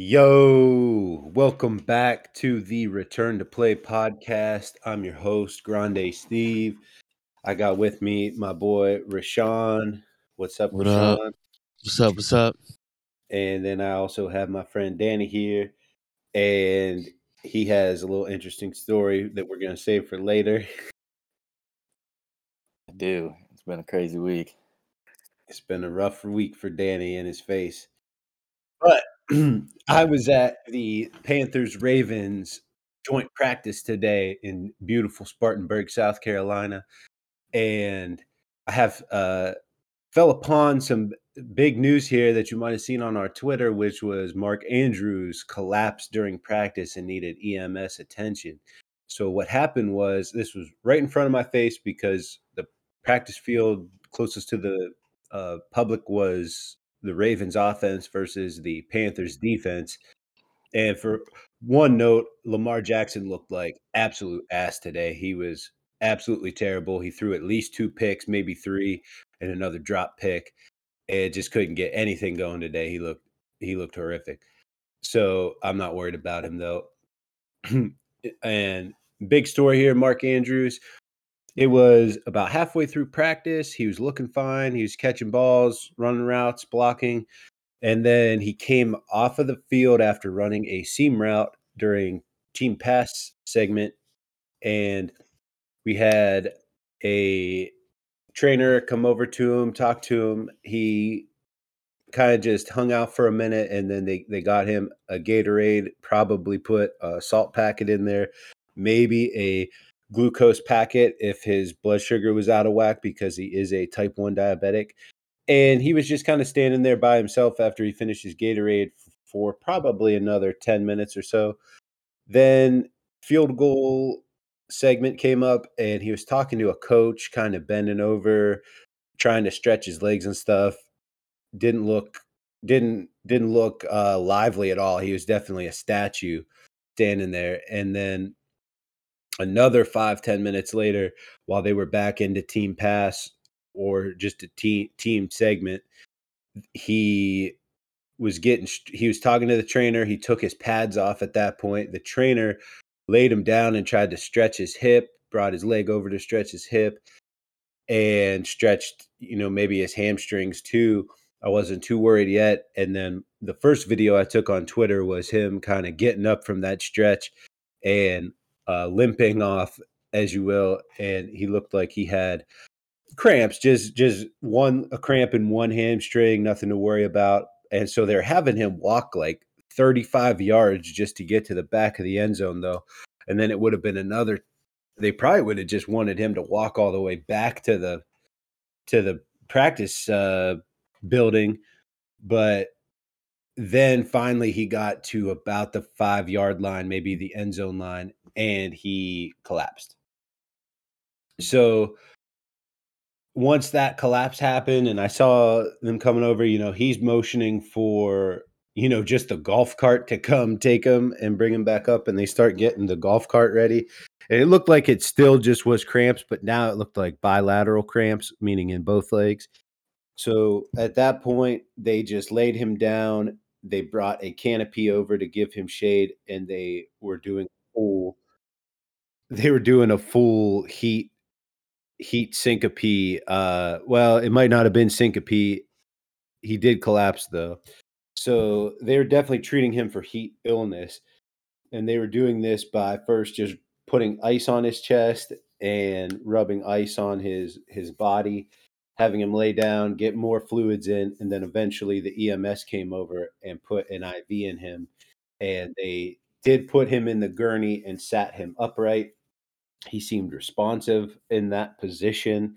Yo, welcome back to the Return to Play podcast. I'm your host, Grande Steve. I got with me my boy Rashawn. What's up, What Rashawn? up? What's up? What's up? And then I also have my friend Danny here, and he has a little interesting story that we're gonna save for later. I do. It's been a crazy week. It's been a rough week for Danny and his face. But I was at the Panthers Ravens joint practice today in beautiful Spartanburg, South Carolina. And I have uh, fell upon some big news here that you might have seen on our Twitter, which was Mark Andrews collapsed during practice and needed EMS attention. So what happened was this was right in front of my face because the practice field closest to the uh, public was the Ravens offense versus the Panthers defense. And for mm-hmm. one note, Lamar Jackson looked like absolute ass today. He was absolutely terrible. He threw at least two picks, maybe three, and another drop pick. And just couldn't get anything going today. He looked he looked horrific. So I'm not worried about him though. and big story here, Mark Andrews. It was about halfway through practice. He was looking fine. He was catching balls, running routes, blocking. And then he came off of the field after running a seam route during team pass segment. And we had a trainer come over to him, talk to him. He kind of just hung out for a minute and then they, they got him a Gatorade, probably put a salt packet in there, maybe a glucose packet if his blood sugar was out of whack because he is a type 1 diabetic. And he was just kind of standing there by himself after he finished his Gatorade for probably another 10 minutes or so. Then field goal segment came up and he was talking to a coach, kind of bending over, trying to stretch his legs and stuff. Didn't look didn't didn't look uh lively at all. He was definitely a statue standing there. And then another five ten minutes later, while they were back into team pass or just a team team segment, he was getting he was talking to the trainer. He took his pads off at that point. The trainer laid him down and tried to stretch his hip, brought his leg over to stretch his hip, and stretched, you know, maybe his hamstrings too. I wasn't too worried yet. And then the first video I took on Twitter was him kind of getting up from that stretch and uh, limping off, as you will, and he looked like he had cramps, just just one a cramp in one hamstring, nothing to worry about. And so they're having him walk like 35 yards just to get to the back of the end zone, though. And then it would have been another. They probably would have just wanted him to walk all the way back to the to the practice uh, building, but then finally he got to about the five yard line, maybe the end zone line, and he collapsed. So once that collapse happened and I saw them coming over, you know, he's motioning for, you know, just the golf cart to come take him and bring him back up. And they start getting the golf cart ready. And it looked like it still just was cramps, but now it looked like bilateral cramps, meaning in both legs. So at that point, they just laid him down. They brought a canopy over to give him shade, and they were doing a full. They were doing a full heat heat syncope. Uh, well, it might not have been syncope. He did collapse though, so they were definitely treating him for heat illness, and they were doing this by first just putting ice on his chest and rubbing ice on his his body having him lay down, get more fluids in, and then eventually the EMS came over and put an IV in him. And they did put him in the gurney and sat him upright. He seemed responsive in that position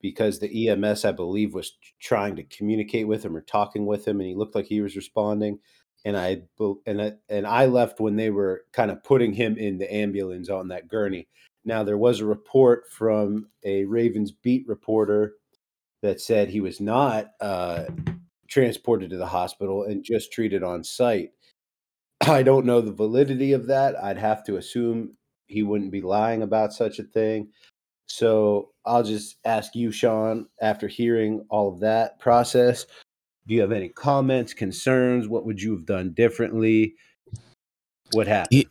because the EMS, I believe, was trying to communicate with him or talking with him, and he looked like he was responding. And I and I, and I left when they were kind of putting him in the ambulance on that gurney. Now, there was a report from a Ravens beat reporter that said he was not uh, transported to the hospital and just treated on site. I don't know the validity of that. I'd have to assume he wouldn't be lying about such a thing. So I'll just ask you, Sean, after hearing all of that process, Do you have any comments, concerns? What would you have done differently? What happened?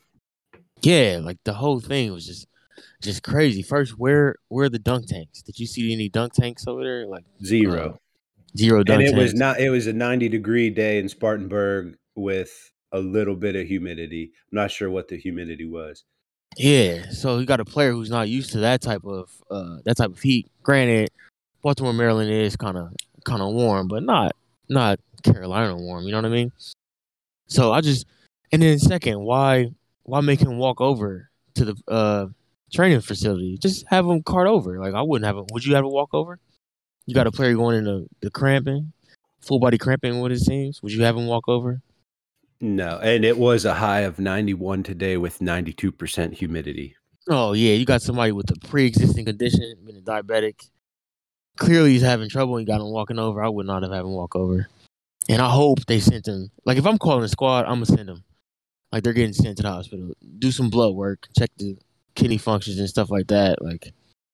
Yeah, like the whole thing was just just crazy. First, where where are the dunk tanks? Did you see any dunk tanks over there? Like Zero. zero dunk and it was not. It was a ninety degree day in Spartanburg with a little bit of humidity. I'm not sure what the humidity was. Yeah, so you got a player who's not used to that type of uh that type of heat. Granted, Baltimore, Maryland is kind of kind of warm, but not not Carolina warm. You know what I mean? So I just and then second, why why make him walk over to the uh training facility? Just have him cart over. Like I wouldn't have him. Would you have a walk over? You got a player going into the cramping, full body cramping. What it seems. Would you have him walk over? No, and it was a high of 91 today with 92% humidity. Oh yeah, you got somebody with a pre-existing condition, been a diabetic. Clearly, he's having trouble. You got him walking over. I would not have had him walk over. And I hope they sent him. Like if I'm calling the squad, I'm gonna send him. Like they're getting sent to the hospital. Do some blood work, check the kidney functions and stuff like that. Like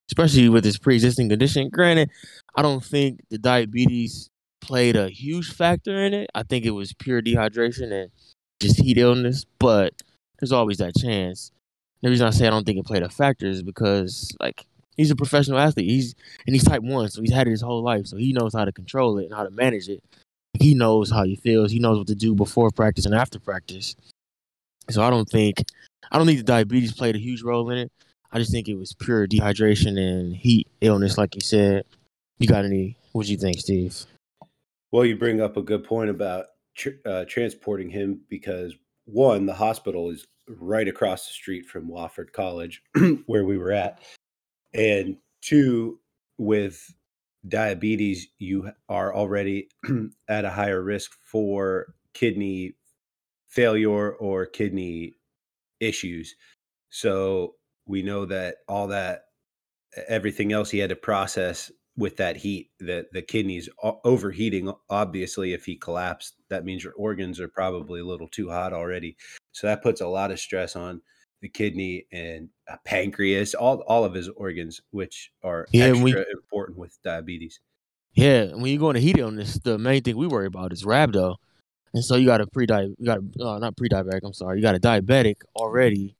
especially with his pre-existing condition. Granted, I don't think the diabetes played a huge factor in it. I think it was pure dehydration and just heat illness. But there's always that chance. The reason I say I don't think it played a factor is because like he's a professional athlete. He's and he's type one, so he's had it his whole life. So he knows how to control it and how to manage it. He knows how he feels. He knows what to do before practice and after practice. So I don't think I don't think the diabetes played a huge role in it. I just think it was pure dehydration and heat illness, like you said. You got any? What do you think, Steve? Well, you bring up a good point about tr- uh, transporting him because one, the hospital is right across the street from Wofford College, where we were at, and two, with diabetes, you are already at a higher risk for kidney failure or kidney issues. So we know that all that everything else he had to process with that heat the the kidneys overheating obviously if he collapsed that means your organs are probably a little too hot already. So that puts a lot of stress on the kidney and uh, pancreas all all of his organs which are Yeah, extra we- important with diabetes. Yeah, when you go into heat illness, the main thing we worry about is rhabdo, and so you got a pre you got a uh, not pre diabetic. I'm sorry, you got a diabetic already,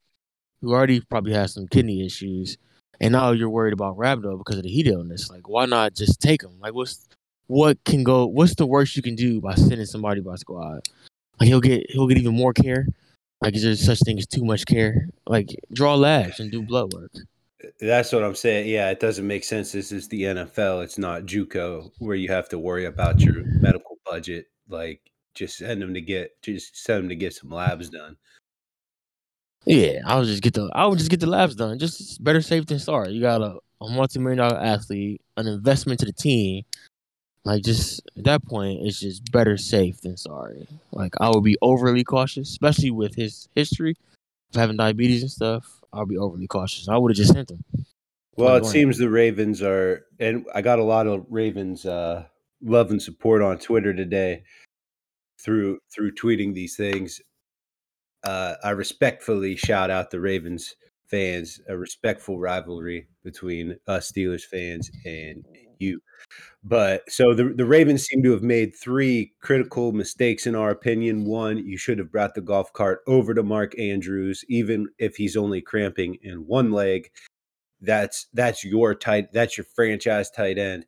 who already probably has some kidney issues, and now you're worried about rhabdo because of the heat illness. Like, why not just take him? Like, what's what can go? What's the worst you can do by sending somebody by squad? Like, he'll get he'll get even more care. Like, is there such thing as too much care? Like, draw labs and do blood work. that's what i'm saying yeah it doesn't make sense this is the nfl it's not juco where you have to worry about your medical budget like just send them to get just send them to get some labs done Yeah, I would just get the I would just get the labs done. Just better safe than sorry. You got a, a multi million dollar athlete, an investment to the team. Like just at that point, it's just better safe than sorry. Like I would be overly cautious, especially with his history of having diabetes and stuff. I'll be overly cautious. I would have just sent him. Well, it seems the Ravens are, and I got a lot of Ravens uh, love and support on Twitter today through through tweeting these things. Uh, I respectfully shout out the Ravens fans, a respectful rivalry between us Steelers fans and you. But so the the Ravens seem to have made three critical mistakes in our opinion. One, you should have brought the golf cart over to Mark Andrews, even if he's only cramping in one leg. That's that's your tight that's your franchise tight end.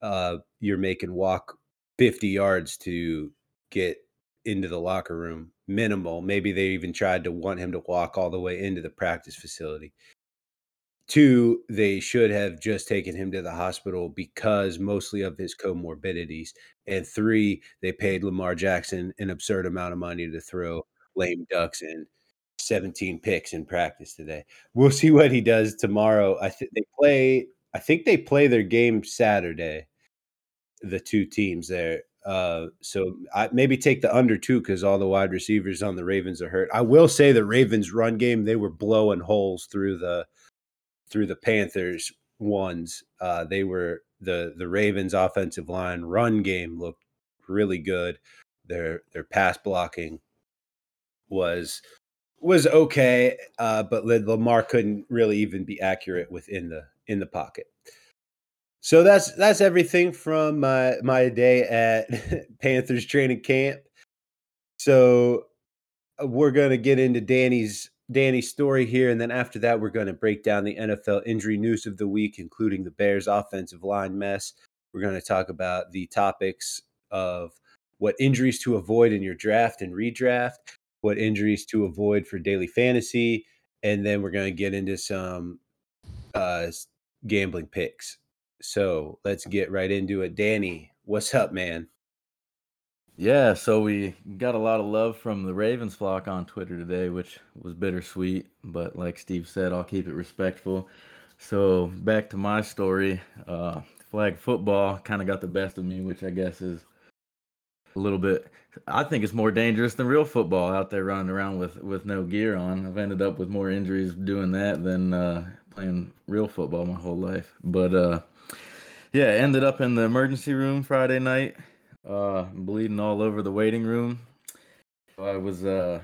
Uh, you're making walk 50 yards to get into the locker room minimal maybe they even tried to want him to walk all the way into the practice facility. Two they should have just taken him to the hospital because mostly of his comorbidities and three they paid lamar jackson an absurd amount of money to throw lame ducks and 17 picks in practice today. We'll see what he does tomorrow. I think they play i think they play their game saturday the two teams there. Uh, so I maybe take the under two because all the wide receivers on the Ravens are hurt. I will say the Ravens run game they were blowing holes through the through the Panthers ones. Uh, they were the the Ravens offensive line run game looked really good. Their their pass blocking was was okay, uh, but Lamar couldn't really even be accurate within the in the pocket. So that's that's everything from my my day at Panthers training camp. So uh, we're going to get into Danny's Danny's story here, and then after that, we're going to break down the NFL injury news of the week, including the Bears' offensive line mess. We're going to talk about the topics of what injuries to avoid in your draft and redraft, what injuries to avoid for daily fantasy, and then we're going to get into some uh, gambling picks. So let's get right into it. Danny, what's up, man? Yeah, so we got a lot of love from the Ravens flock on Twitter today, which was bittersweet. But like Steve said, I'll keep it respectful. So back to my story. Uh, flag football kind of got the best of me, which I guess is a little bit. I think it's more dangerous than real football out there running around with with no gear on. I've ended up with more injuries doing that than uh, playing real football my whole life. But uh, yeah, ended up in the emergency room Friday night uh, bleeding all over the waiting room. I was uh,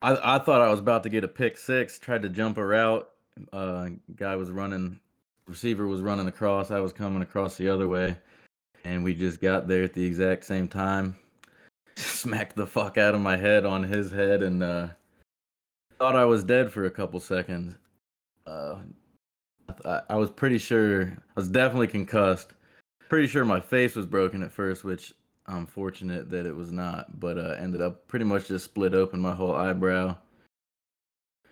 I I thought I was about to get a pick six. Tried to jump a route. Uh, guy was running, receiver was running across. I was coming across the other way, and we just got there at the exact same time. Smacked the fuck out of my head on his head, and uh, thought I was dead for a couple seconds. Uh, I, was pretty sure I was definitely concussed pretty sure my face was broken at first, which I'm fortunate that it was not, but uh, ended up pretty much just split open my whole eyebrow.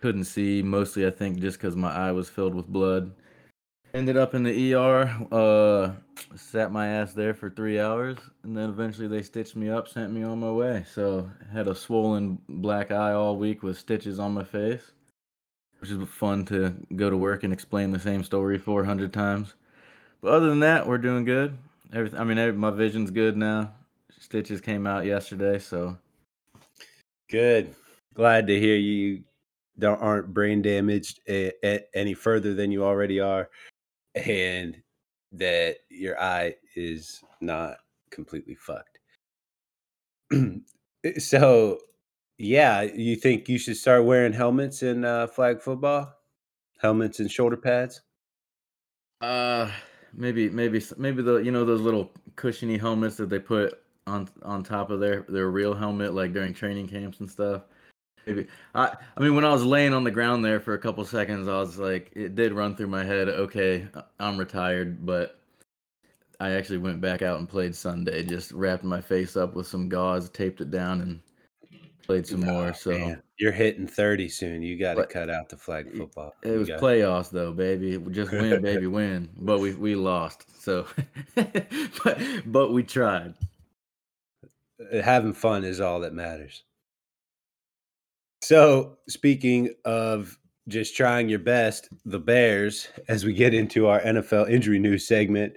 Couldn't see, mostly I think just because my eye was filled with blood. Ended up in the ER, uh, sat my ass there for three hours, and then eventually they stitched me up, sent me on my way. So had a swollen black eye all week with stitches on my face, which is fun to go to work and explain the same story 400 times. But other than that, we're doing good. Everything. I mean, every, my vision's good now. Stitches came out yesterday, so good. Glad to hear you don't aren't brain damaged a, a, any further than you already are, and that your eye is not completely fucked. so, yeah, you think you should start wearing helmets in uh, flag football? Helmets and shoulder pads? Uh, maybe maybe maybe the you know those little cushiony helmets that they put on on top of their their real helmet like during training camps and stuff maybe i i mean when i was laying on the ground there for a couple seconds i was like it did run through my head okay i'm retired but i actually went back out and played sunday just wrapped my face up with some gauze taped it down and played some oh, more so man. You're hitting 30 soon. You got to cut out the flag football. It was playoffs though, baby. Just win, baby, win. But we we lost. So, but but we tried. Uh, having fun is all that matters. So, speaking of just trying your best, the Bears, as we get into our NFL injury news segment,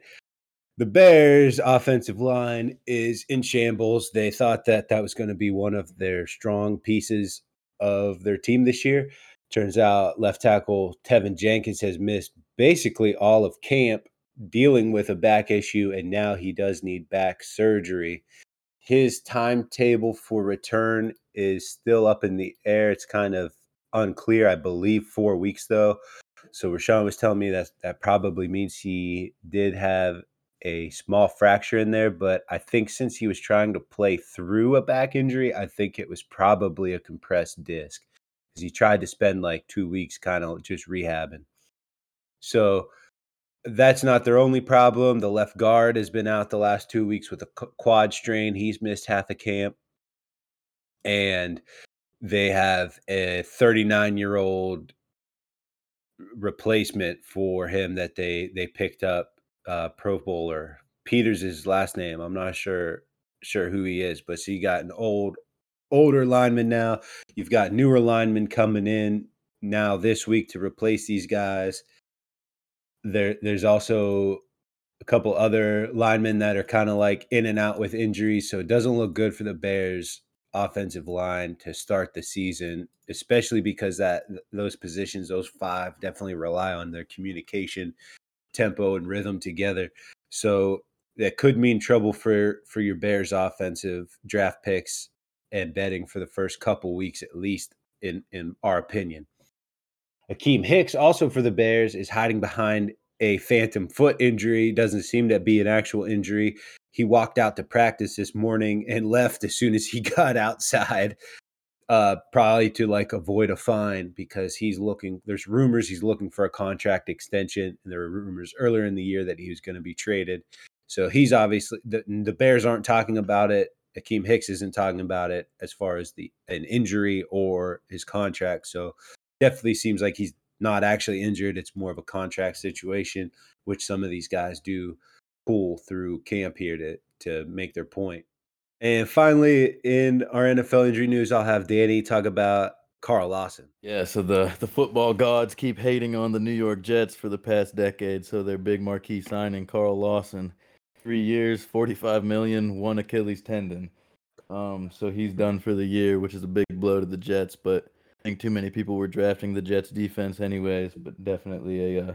the Bears' offensive line is in shambles. They thought that that was going to be one of their strong pieces of their team this year. Turns out left tackle Teven Jenkins has missed basically all of camp dealing with a back issue, and now he does need back surgery. His timetable for return is still up in the air. It's kind of unclear. I believe four weeks though. So Rashawn was telling me that that probably means he did have a small fracture in there, but I think since he was trying to play through a back injury, I think it was probably a compressed disc because he tried to spend like two weeks kind of just rehabbing. So that's not their only problem. The left guard has been out the last two weeks with a quad strain. He's missed half a camp. And they have a 39 year old replacement for him that they they picked up uh, Pro Bowler. Peters is his last name. I'm not sure sure who he is, but so you got an old older lineman now. You've got newer linemen coming in now this week to replace these guys. There there's also a couple other linemen that are kind of like in and out with injuries, so it doesn't look good for the Bears offensive line to start the season, especially because that those positions, those five definitely rely on their communication tempo and rhythm together. So that could mean trouble for for your Bears offensive draft picks and betting for the first couple weeks at least in in our opinion. Akiem Hicks also for the Bears is hiding behind a phantom foot injury, doesn't seem to be an actual injury. He walked out to practice this morning and left as soon as he got outside, uh, probably to like avoid a fine because he's looking. There's rumors he's looking for a contract extension, and there were rumors earlier in the year that he was going to be traded. So he's obviously the, the Bears aren't talking about it. Akiem Hicks isn't talking about it as far as the an injury or his contract. So definitely seems like he's not actually injured. It's more of a contract situation, which some of these guys do pull through camp here to to make their point. And finally, in our NFL injury news, I'll have Danny talk about Carl Lawson. Yeah, so the the football gods keep hating on the New York Jets for the past decade. So their big marquee signing, Carl Lawson, three years, forty five million, one Achilles tendon. Um, so he's done for the year, which is a big blow to the Jets. But I think too many people were drafting the Jets defense anyways. But definitely a uh,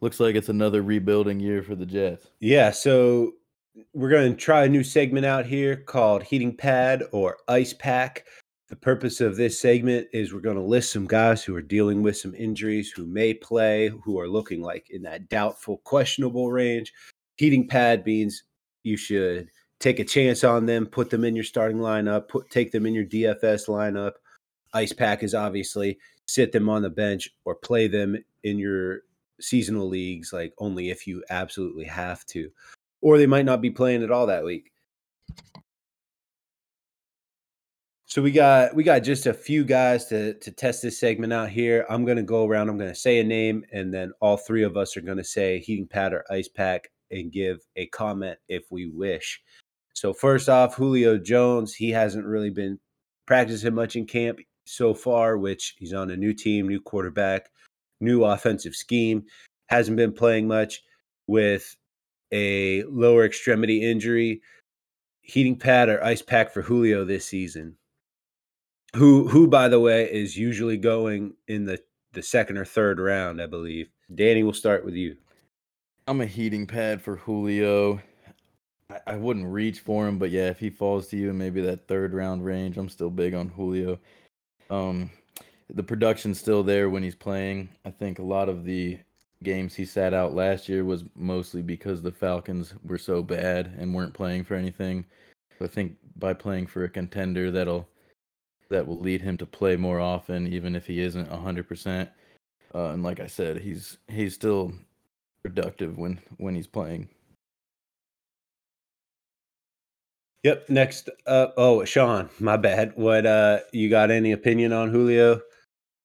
looks like it's another rebuilding year for the Jets. Yeah, so we're going to try a new segment out here called Heating Pad or Ice Pack. The purpose of this segment is we're going to list some guys who are dealing with some injuries, who may play, who are looking like in that doubtful, questionable range. Heating pad means you should take a chance on them, put them in your starting lineup, put take them in your DFS lineup. Ice pack is obviously sit them on the bench or play them in your seasonal leagues, like only if you absolutely have to, or they might not be playing at all that week. So we got we got just a few guys to to test this segment out here. I'm gonna go around. I'm gonna say a name, and then all three of us are gonna say heating pad or ice pack and give a comment if we wish. So first off, Julio Jones, he hasn't really been practicing much in camp so far, which he's on a new team, new quarterback, new offensive scheme, hasn't been playing much with a lower extremity injury. Heating pad or ice pack for Julio this season. Who who by the way is usually going in the the second or third round, I believe. Danny, we'll start with you. I'm a heating pad for Julio. I, I wouldn't reach for him, but yeah, if he falls to you in maybe that third round range, I'm still big on Julio. Um, the production's still there when he's playing. I think a lot of the games he sat out last year was mostly because the Falcons were so bad and weren't playing for anything. So I think by playing for a contender, that'll that will lead him to play more often, even if he isn't hundred uh, percent. And like I said, he's he's still productive when when he's playing. Yep. Next uh oh Sean, my bad. What uh you got any opinion on Julio?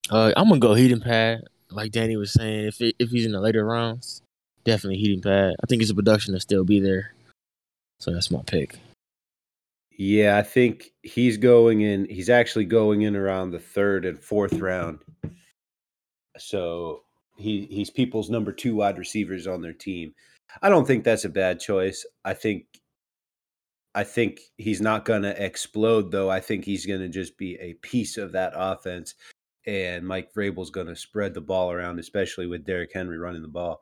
Uh, I'm gonna go heat and pad, like Danny was saying. If it, if he's in the later rounds, definitely heating pad. I think his production will still be there, so that's my pick. Yeah, I think he's going in. He's actually going in around the third and fourth round. So he he's people's number two wide receivers on their team. I don't think that's a bad choice. I think I think he's not going to explode though. I think he's going to just be a piece of that offense and Mike Vrabel's going to spread the ball around especially with Derrick Henry running the ball.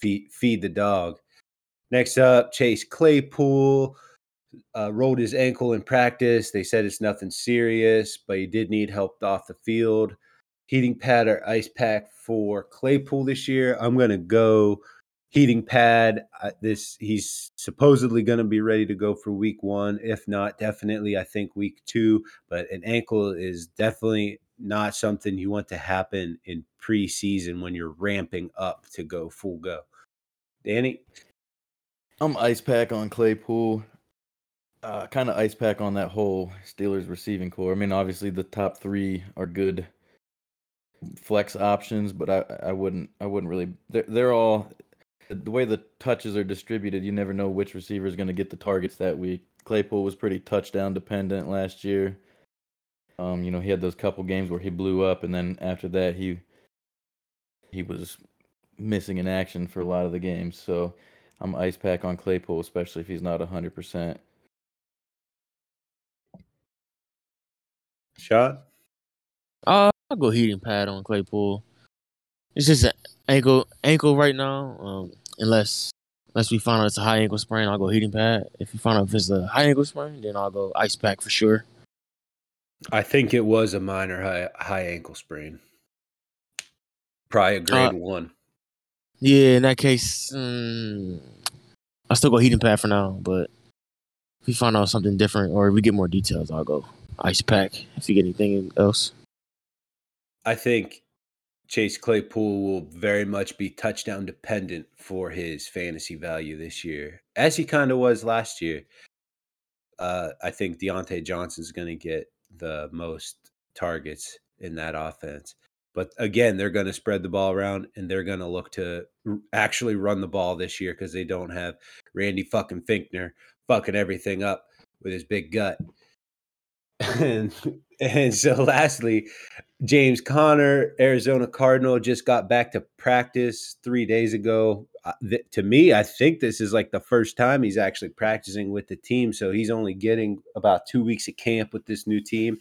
Feed feed the dog. Next up, Chase Claypool uh, rolled his ankle in practice. They said it's nothing serious, but he did need help off the field heating pad or ice pack for Claypool this year. I'm going to go heating pad. this he's supposedly going to be ready to go for week one. If not, definitely I think week two. But an ankle is definitely not something you want to happen in preseason when you're ramping up to go full go. Danny, I'm ice pack on Claypool. Uh, kind of ice pack on that whole Steelers receiving corps. I mean, obviously the top three are good flex options, but I I wouldn't I wouldn't really. They're, they're all the way the touches are distributed. You never know which receiver is going to get the targets that week. Claypool was pretty touchdown dependent last year. Um, you know, he had those couple games where he blew up, and then after that, he he was missing in action for a lot of the games. So I'm ice pack on Claypool, especially if he's not hundred percent. Shot. Uh, I'll go heating pad on Claypool. It's just an ankle ankle right now. Um, unless unless we find out it's a high ankle sprain, I'll go heating pad. If we find out if it's a high ankle sprain, then I'll go ice pack for sure. I think it was a minor high high ankle sprain. Probably a grade uh, one. Yeah, in that case, mm, I still go heating pad for now. But if we find out something different or if we get more details, I'll go ice pack. If you get anything else, I think Chase Claypool will very much be touchdown dependent for his fantasy value this year, as he kind of was last year. Uh, I think Diontae Johnson's going to get the most targets in that offense. But again, they're going to spread the ball around and they're going to look to actually run the ball this year because they don't have Randy fucking Fichtner fucking everything up with his big gut. And and so lastly, James Conner, Arizona Cardinal, just got back to practice three days ago. Th- to me, I think this is like the first time he's actually practicing with the team. So he's only getting about two weeks of camp with this new team.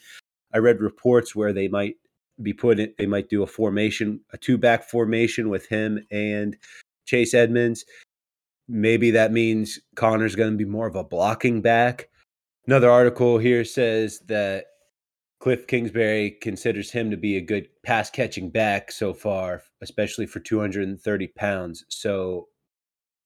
I read reports where they might be put in, they might do a formation, a two back formation with him and Chase Edmonds. Maybe that means Conner's going to be more of a blocking back. Another article here says that Cliff Kingsbury considers him to be a good pass catching back so far, especially for 230 pounds. So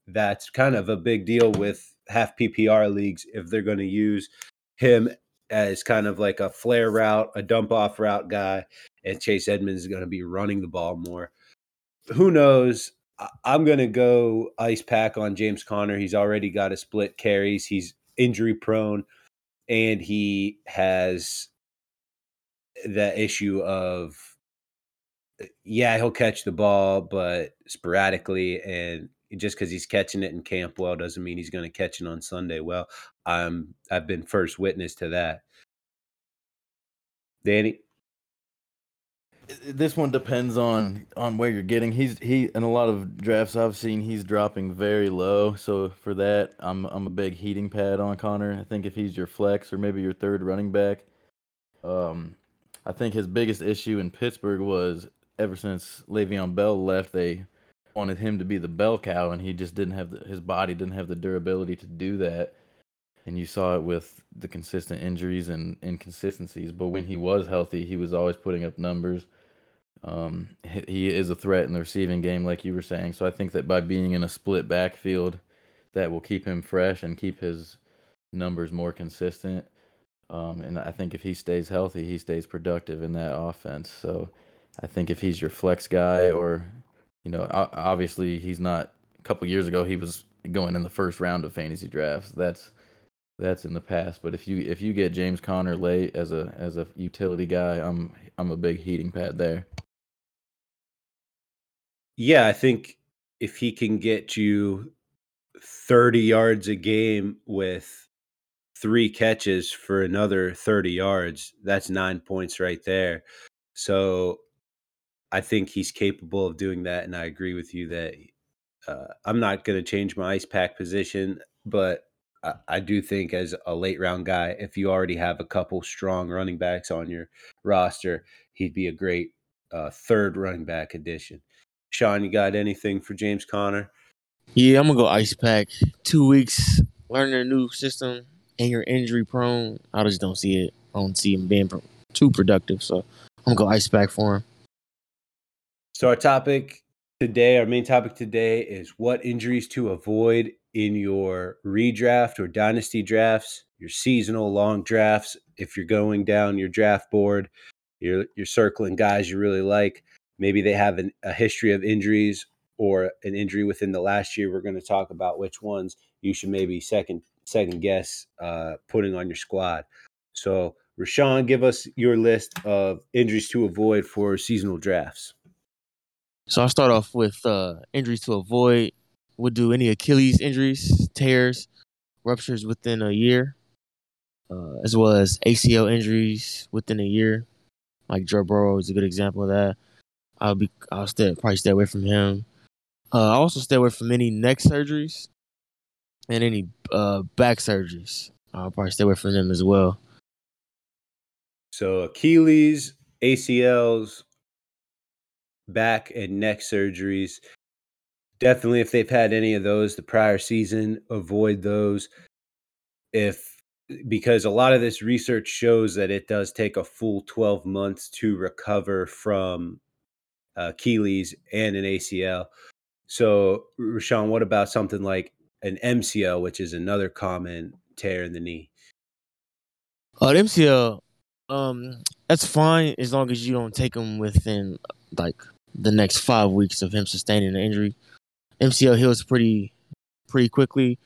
that's kind of a big deal with half PPR leagues if they're going to use him as kind of like a flare route, a dump off route guy, and Chase Edmonds is going to be running the ball more. Who knows? I'm going to go ice pack on James Conner. He's already got a split carries. He's injury prone, and he has the issue of eh, yeah, he'll catch the ball, but sporadically, and just because he's catching it in camp well doesn't mean he's going to catch it on Sunday well. I'm I've been first witness to that. Danny, eh, eh, this one depends on on where you're getting. He's he in a lot of drafts I've seen he's dropping very low. So for that, I'm I'm a big heating pad on Conner. I think if he's your flex or maybe your third running back, um, I think his biggest issue in Pittsburgh was ever since Le'Veon Bell left, they wanted him to be the bell cow, and he just didn't have the, his body didn't have the durability to do that. And you saw it with the consistent injuries and inconsistencies. But when he was healthy, he was always putting up numbers. Um, he is a threat in the receiving game, like you were saying. So I think that by being in a split backfield, that will keep him fresh and keep his numbers more consistent. Um, and I think if he stays healthy, he stays productive in that offense. So I think if he's your flex guy, or you know, obviously he's not. A couple years ago, he was going in the first round of fantasy drafts. That's that's in the past. But if you if you get James Conner late as a as a utility guy, I'm I'm a big heating pad there. Yeah, I think if he can get you 30 yards a game with three catches for another 30 yards. That's nine points right there. So I think he's capable of doing that. And I agree with you that uh, I'm not going to change my ice pack position, but I, I, do think as a late round guy, if you already have a couple strong running backs on your roster, he'd be a great uh, third running back addition. Sean, you got anything for James Conner? Yeah, I'm gonna go ice pack. Two weeks learning a new system, and you're injury prone, I just don't see it. I don't see him being too productive. So I'm gonna go ice back for him. So our topic today, our main topic today is what injuries to avoid in your redraft or dynasty drafts, your seasonal long drafts. If you're going down your draft board, you're you're circling guys you really like. Maybe they have an, a history of injuries or an injury within the last year. We're going to talk about which ones you should maybe second second guess uh, putting on your squad. So, Rashawn, give us your list of injuries to avoid for seasonal drafts. So I'll start off with uh, injuries to avoid. Would do any Achilles injuries, tears, ruptures within a year, uh, as well as ACL injuries within a year. Like Joe Burrow is a good example of that. I'll be I'll stay probably stay away from him. Uh, I also stay away from any neck surgeries and any uh, back surgeries. I'll probably stay away from them as well. So Achilles, ACLs, back and neck surgeries. Definitely, if they've had any of those the prior season, avoid those. If because a lot of this research shows that it does take a full 12 months to recover from Achilles and an ACL. So, Rashawn, what about something like an MCL, which is another common tear in the knee? Uh, MCL, um, that's fine as long as you don't take him within like the next five weeks of him sustaining the injury. MCL heals pretty pretty quickly,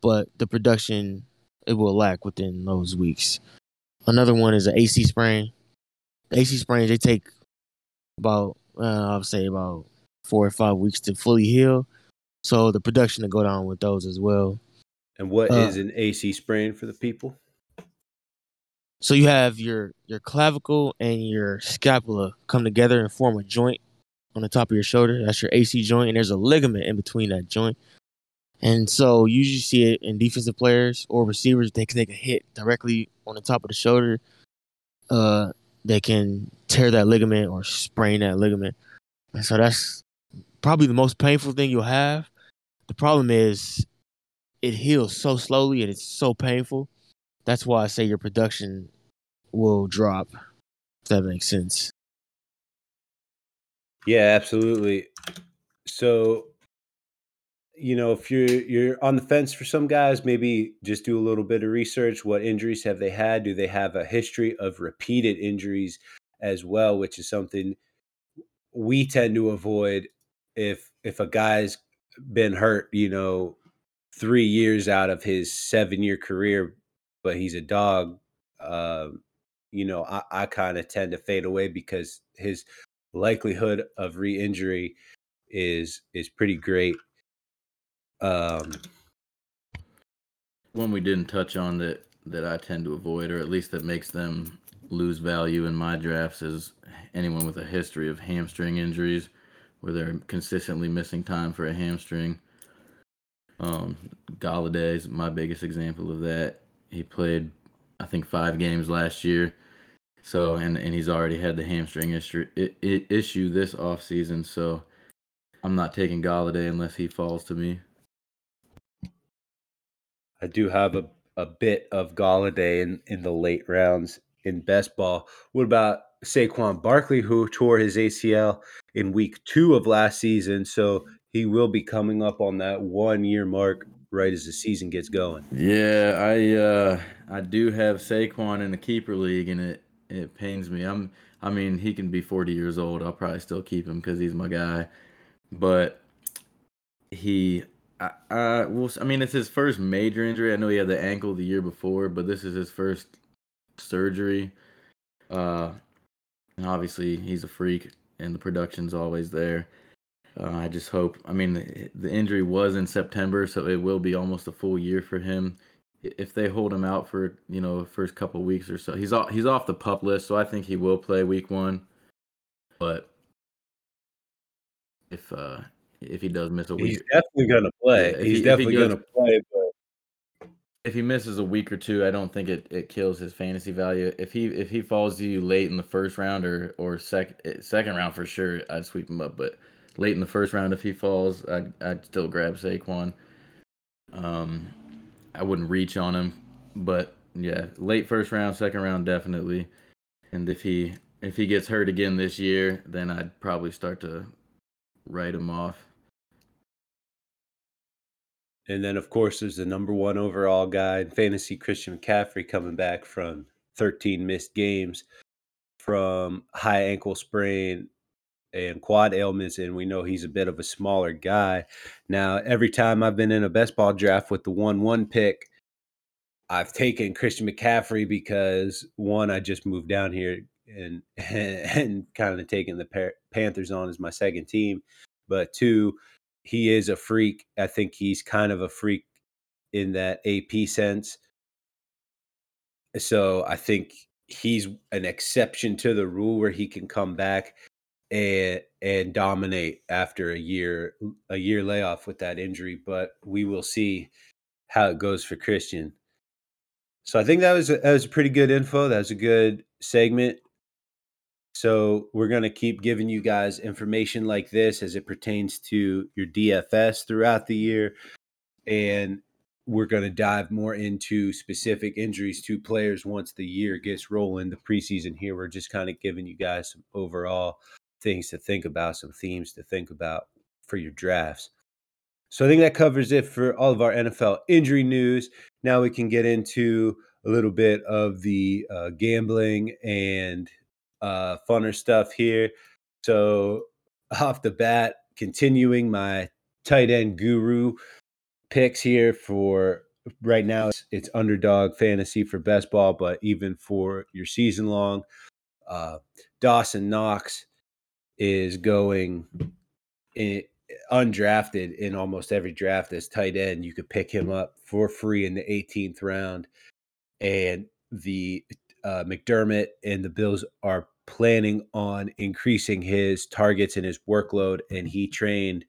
but the production it will lack within those weeks. Another one is an AC sprain. The AC sprains they take about uh, I would say about four or five weeks to fully heal. So the production to go down with those as well. And what uh, is an AC sprain for the people? So you have your your clavicle and your scapula come together and form a joint on the top of your shoulder. That's your AC joint, and there's a ligament in between that joint. And so you usually see it in defensive players or receivers. They can take a hit directly on the top of the shoulder. Uh, they can tear that ligament or sprain that ligament. And so that's probably the most painful thing you'll have. The problem is it heals so slowly and it's so painful. That's why I say your production will drop. If that makes sense. Yeah, absolutely. So, you know, if you're you're on the fence for some guys, maybe just do a little bit of research. What injuries have they had? Do they have a history of repeated injuries as well, which is something we tend to avoid if if a guy's been hurt, you know, 3 years out of his 7-year career, but he's a dog, uh, you know, I, I kind of tend to fade away because his likelihood of re-injury is is pretty great. Um, one we didn't touch on that that I tend to avoid, or at least that makes them lose value in my drafts, is anyone with a history of hamstring injuries, where they're consistently missing time for a hamstring. Um, Golladay is my biggest example of that. He played, I think, five games last year so and and he's already had the hamstring issue issue this off season. So I'm not taking Golladay unless he falls to me. I do have a, a bit of Golladay in, in the late rounds in best ball. What about Saquon Barkley, who tore his ACL in week two of last season? So he will be coming up on that one year mark right as the season gets going. Yeah, I uh, I do have Saquon in the keeper league, and it it pains me. I'm I mean, he can be 40 years old. I'll probably still keep him because he's my guy. But he, I, I, well, I mean, it's his first major injury. I know he had the ankle the year before, but this is his first surgery. Uh, and obviously, he's a freak, and the production's always there. Uh, I just hope. I mean, the, the injury was in September, so it will be almost a full year for him if they hold him out for you know first couple weeks or so, he's off he's off the pup list, so I think he will play week one. But if uh if he does miss a week, he's definitely gonna play. Yeah, he's he, definitely he gonna play. But if he misses a week or two, I don't think it, it kills his fantasy value. If he if he falls to you late in the first round or or second eh, second round for sure, I'd sweep him up. But late in the first round, if he falls, I'd, I'd still grab Saquon. Um, I wouldn't reach on him, but yeah, late first round, second round, definitely. And if he if he gets hurt again this year, then I'd probably start to write him off. And then, of course, there's the number one overall guy in fantasy, Christian McCaffrey, coming back from 13 missed games from high ankle sprain and quad ailments, and we know he's a bit of a smaller guy. Now, every time I've been in a best ball draft with the one one pick, I've taken Christian McCaffrey because one, I just moved down here and and kind of taken the Panthers on as my second team, but two, he is a freak. I think he's kind of a freak in that AP sense. So I think he's an exception to the rule where he can come back and and dominate after a year a year layoff with that injury. But we will see how it goes for Christian. So I think that was a, that was a pretty good info. That was a good segment. So we're going to keep giving you guys information like this as it pertains to your DFS throughout the year. And we're going to dive more into specific injuries to players once the year gets rolling. The preseason here, we're just kind of giving you guys some overall things to think about, some themes to think about for your drafts. So I think that covers it for all of our NFL injury news. Now we can get into a little bit of the uh, gambling and uh, funner stuff here. So off the bat, continuing my tight end guru picks here for right now. It's, it's underdog fantasy for best ball, but even for your season long, uh, Dawson Knox is going in, undrafted in almost every draft as tight end. You could pick him up for free in the 18th round. And the uh, McDermott and the Bills are planning on increasing his targets and his workload. And he trained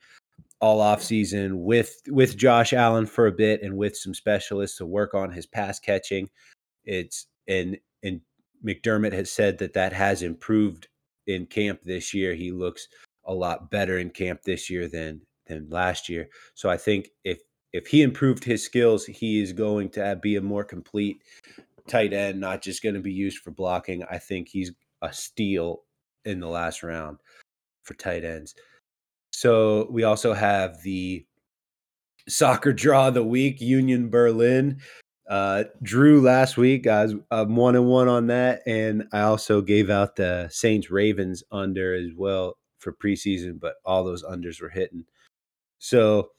all offseason with with Josh Allen for a bit and with some specialists to work on his pass catching. It's and and McDermott has said that that has improved in camp this year. He looks a lot better in camp this year than than last year. So I think if if he improved his skills, he is going to be a more complete tight end, not just going to be used for blocking. I think he's a steal in the last round for tight ends. So we also have the soccer draw of the week, Union Berlin. Uh, Drew last week, guys, I'm one and one on that, and I also gave out the Saints Ravens under as well for preseason, but all those unders were hitting. So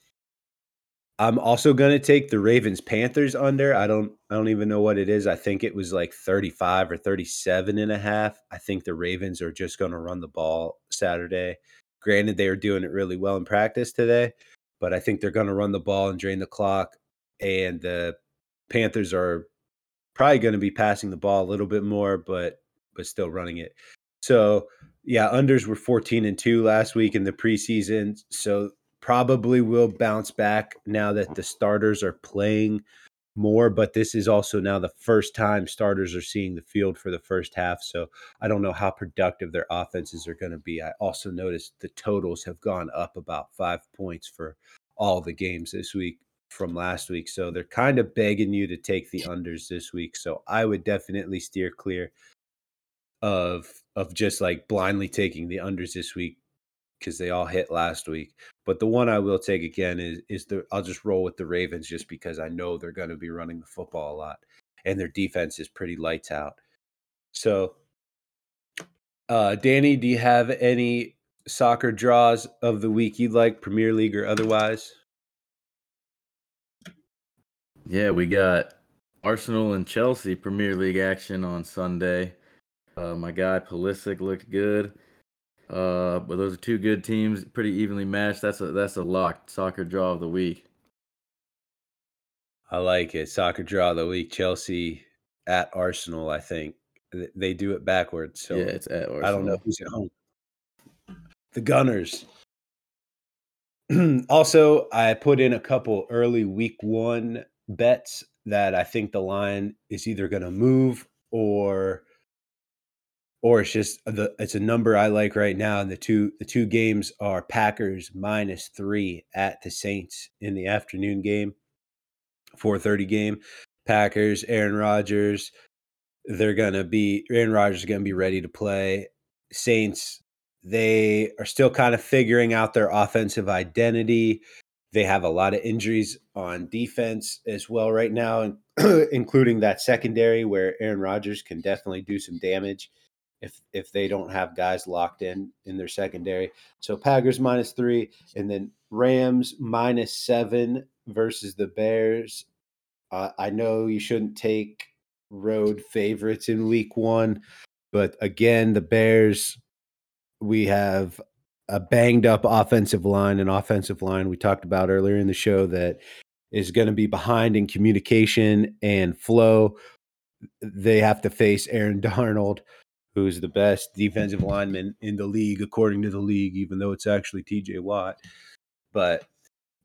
I'm also going to take the Ravens Panthers under. I don't I don't even know what it is. I think it was like 35 or 37 and a half. I think the Ravens are just going to run the ball Saturday. Granted they were doing it really well in practice today, but I think they're going to run the ball and drain the clock and the Panthers are probably going to be passing the ball a little bit more but but still running it. So yeah, unders were 14 and 2 last week in the preseason. So probably will bounce back now that the starters are playing more, but this is also now the first time starters are seeing the field for the first half. So I don't know how productive their offenses are going to be. I also noticed the totals have gone up about five points for all the games this week from last week. So they're kind of begging you to take the unders this week. So I would definitely steer clear of of just like blindly taking the unders this week because they all hit last week. But the one I will take again is is the I'll just roll with the Ravens just because I know they're going to be running the football a lot and their defense is pretty lights out. So uh Danny, do you have any soccer draws of the week you'd like, Premier League or otherwise? Yeah, we got Arsenal and Chelsea Premier League action on Sunday. Uh, my guy Pulisic looked good. Uh, but those are two good teams, pretty evenly matched. That's a that's a locked soccer draw of the week. I like it. Soccer draw of the week. Chelsea at Arsenal. I think they do it backwards. So yeah, it's at Arsenal. I don't know who's at home. The Gunners. also, I put in a couple early week one bets that I think the line is either going to move or or it's just the it's a number I like right now. And the two the two games are Packers minus three at the Saints in the afternoon game, four thirty game. Packers, Aaron Rodgers, they're gonna be Aaron Rodgers is gonna be ready to play. Saints, they are still kind of figuring out their offensive identity. They have a lot of injuries on defense as well right now, including that secondary where Aaron Rodgers can definitely do some damage if if they don't have guys locked in in their secondary. So Packers minus three, and then Rams minus seven versus the Bears. Uh, I know you shouldn't take road favorites in Week One, but again, the Bears. We have a banged up offensive line, an offensive line we talked about earlier in the show that is going to be behind in communication and flow. They have to face Aaron Donald who's the best defensive lineman in the league, according to the league, even though it's actually TJ Watt. But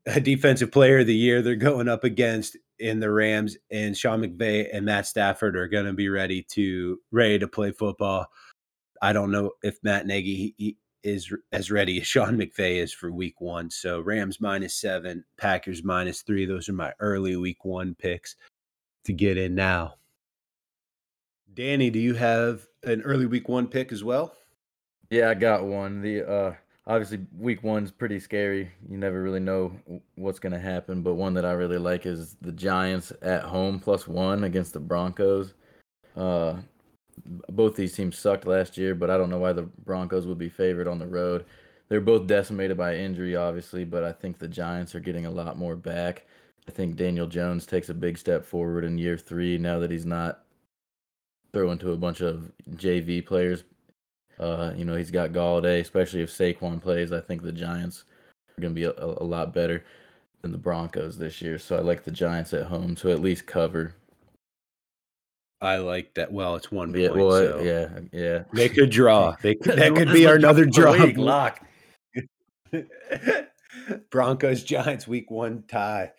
a defensive player of the year they're going up against in the Rams and Sean McVay and Matt Stafford are going to be ready to ready to play football. I don't know if Matt Nagy is as ready as Sean McVay is for week one. So Rams minus seven, Packers minus three. Those are my early week one picks to get in now. Danny, do you have an early week one pick as well? Yeah, I got one. The uh, obviously week one's pretty scary. You never really know what's going to happen, but one that I really like is the Giants at home plus one against the Broncos. Uh, both these teams sucked last year, but I don't know why the Broncos would be favored on the road. They're both decimated by injury, obviously, but I think the Giants are getting a lot more back. I think Daniel Jones takes a big step forward in year three now that he's not throwing into a bunch of JV players uh, you know, he's got Golladay, especially if Saquon plays. I think the Giants are going to be a, a, lot better than the Broncos this year. So I like the Giants at home to at least cover. I like that. Well, it's one yeah, point. Well, so yeah, yeah. They could draw. They could, that could be our another draw. Lock. Broncos Giants week one tie.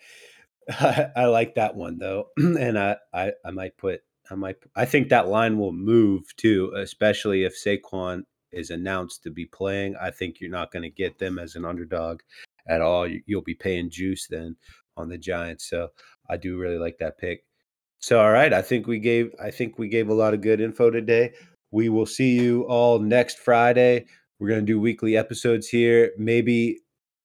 I, I, like that one though, and I, I I might put I. I think that line will move too, especially if Saquon is announced to be playing. I think you're not going to get them as an underdog at all. You'll be paying juice then on the Giants. So I do really like that pick. So all right, I think we gave. I think we gave a lot of good info today. We will see you all next Friday. We're going to do weekly episodes here. Maybe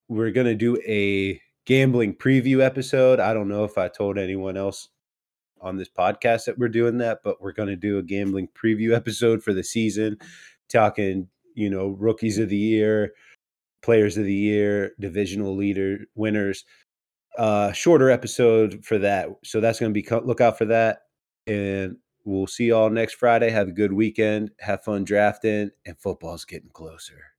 we're going to do a gambling preview episode. I don't know if I told anyone else on this podcast that we're doing that, but we're going to do a gambling preview episode for the season, talking, you know, rookies of the year, players of the year, divisional leader winners. Uh, shorter episode for that. So that's going to be look out for that. And we'll see y'all next Friday. Have a good weekend. Have fun drafting, and football's getting closer.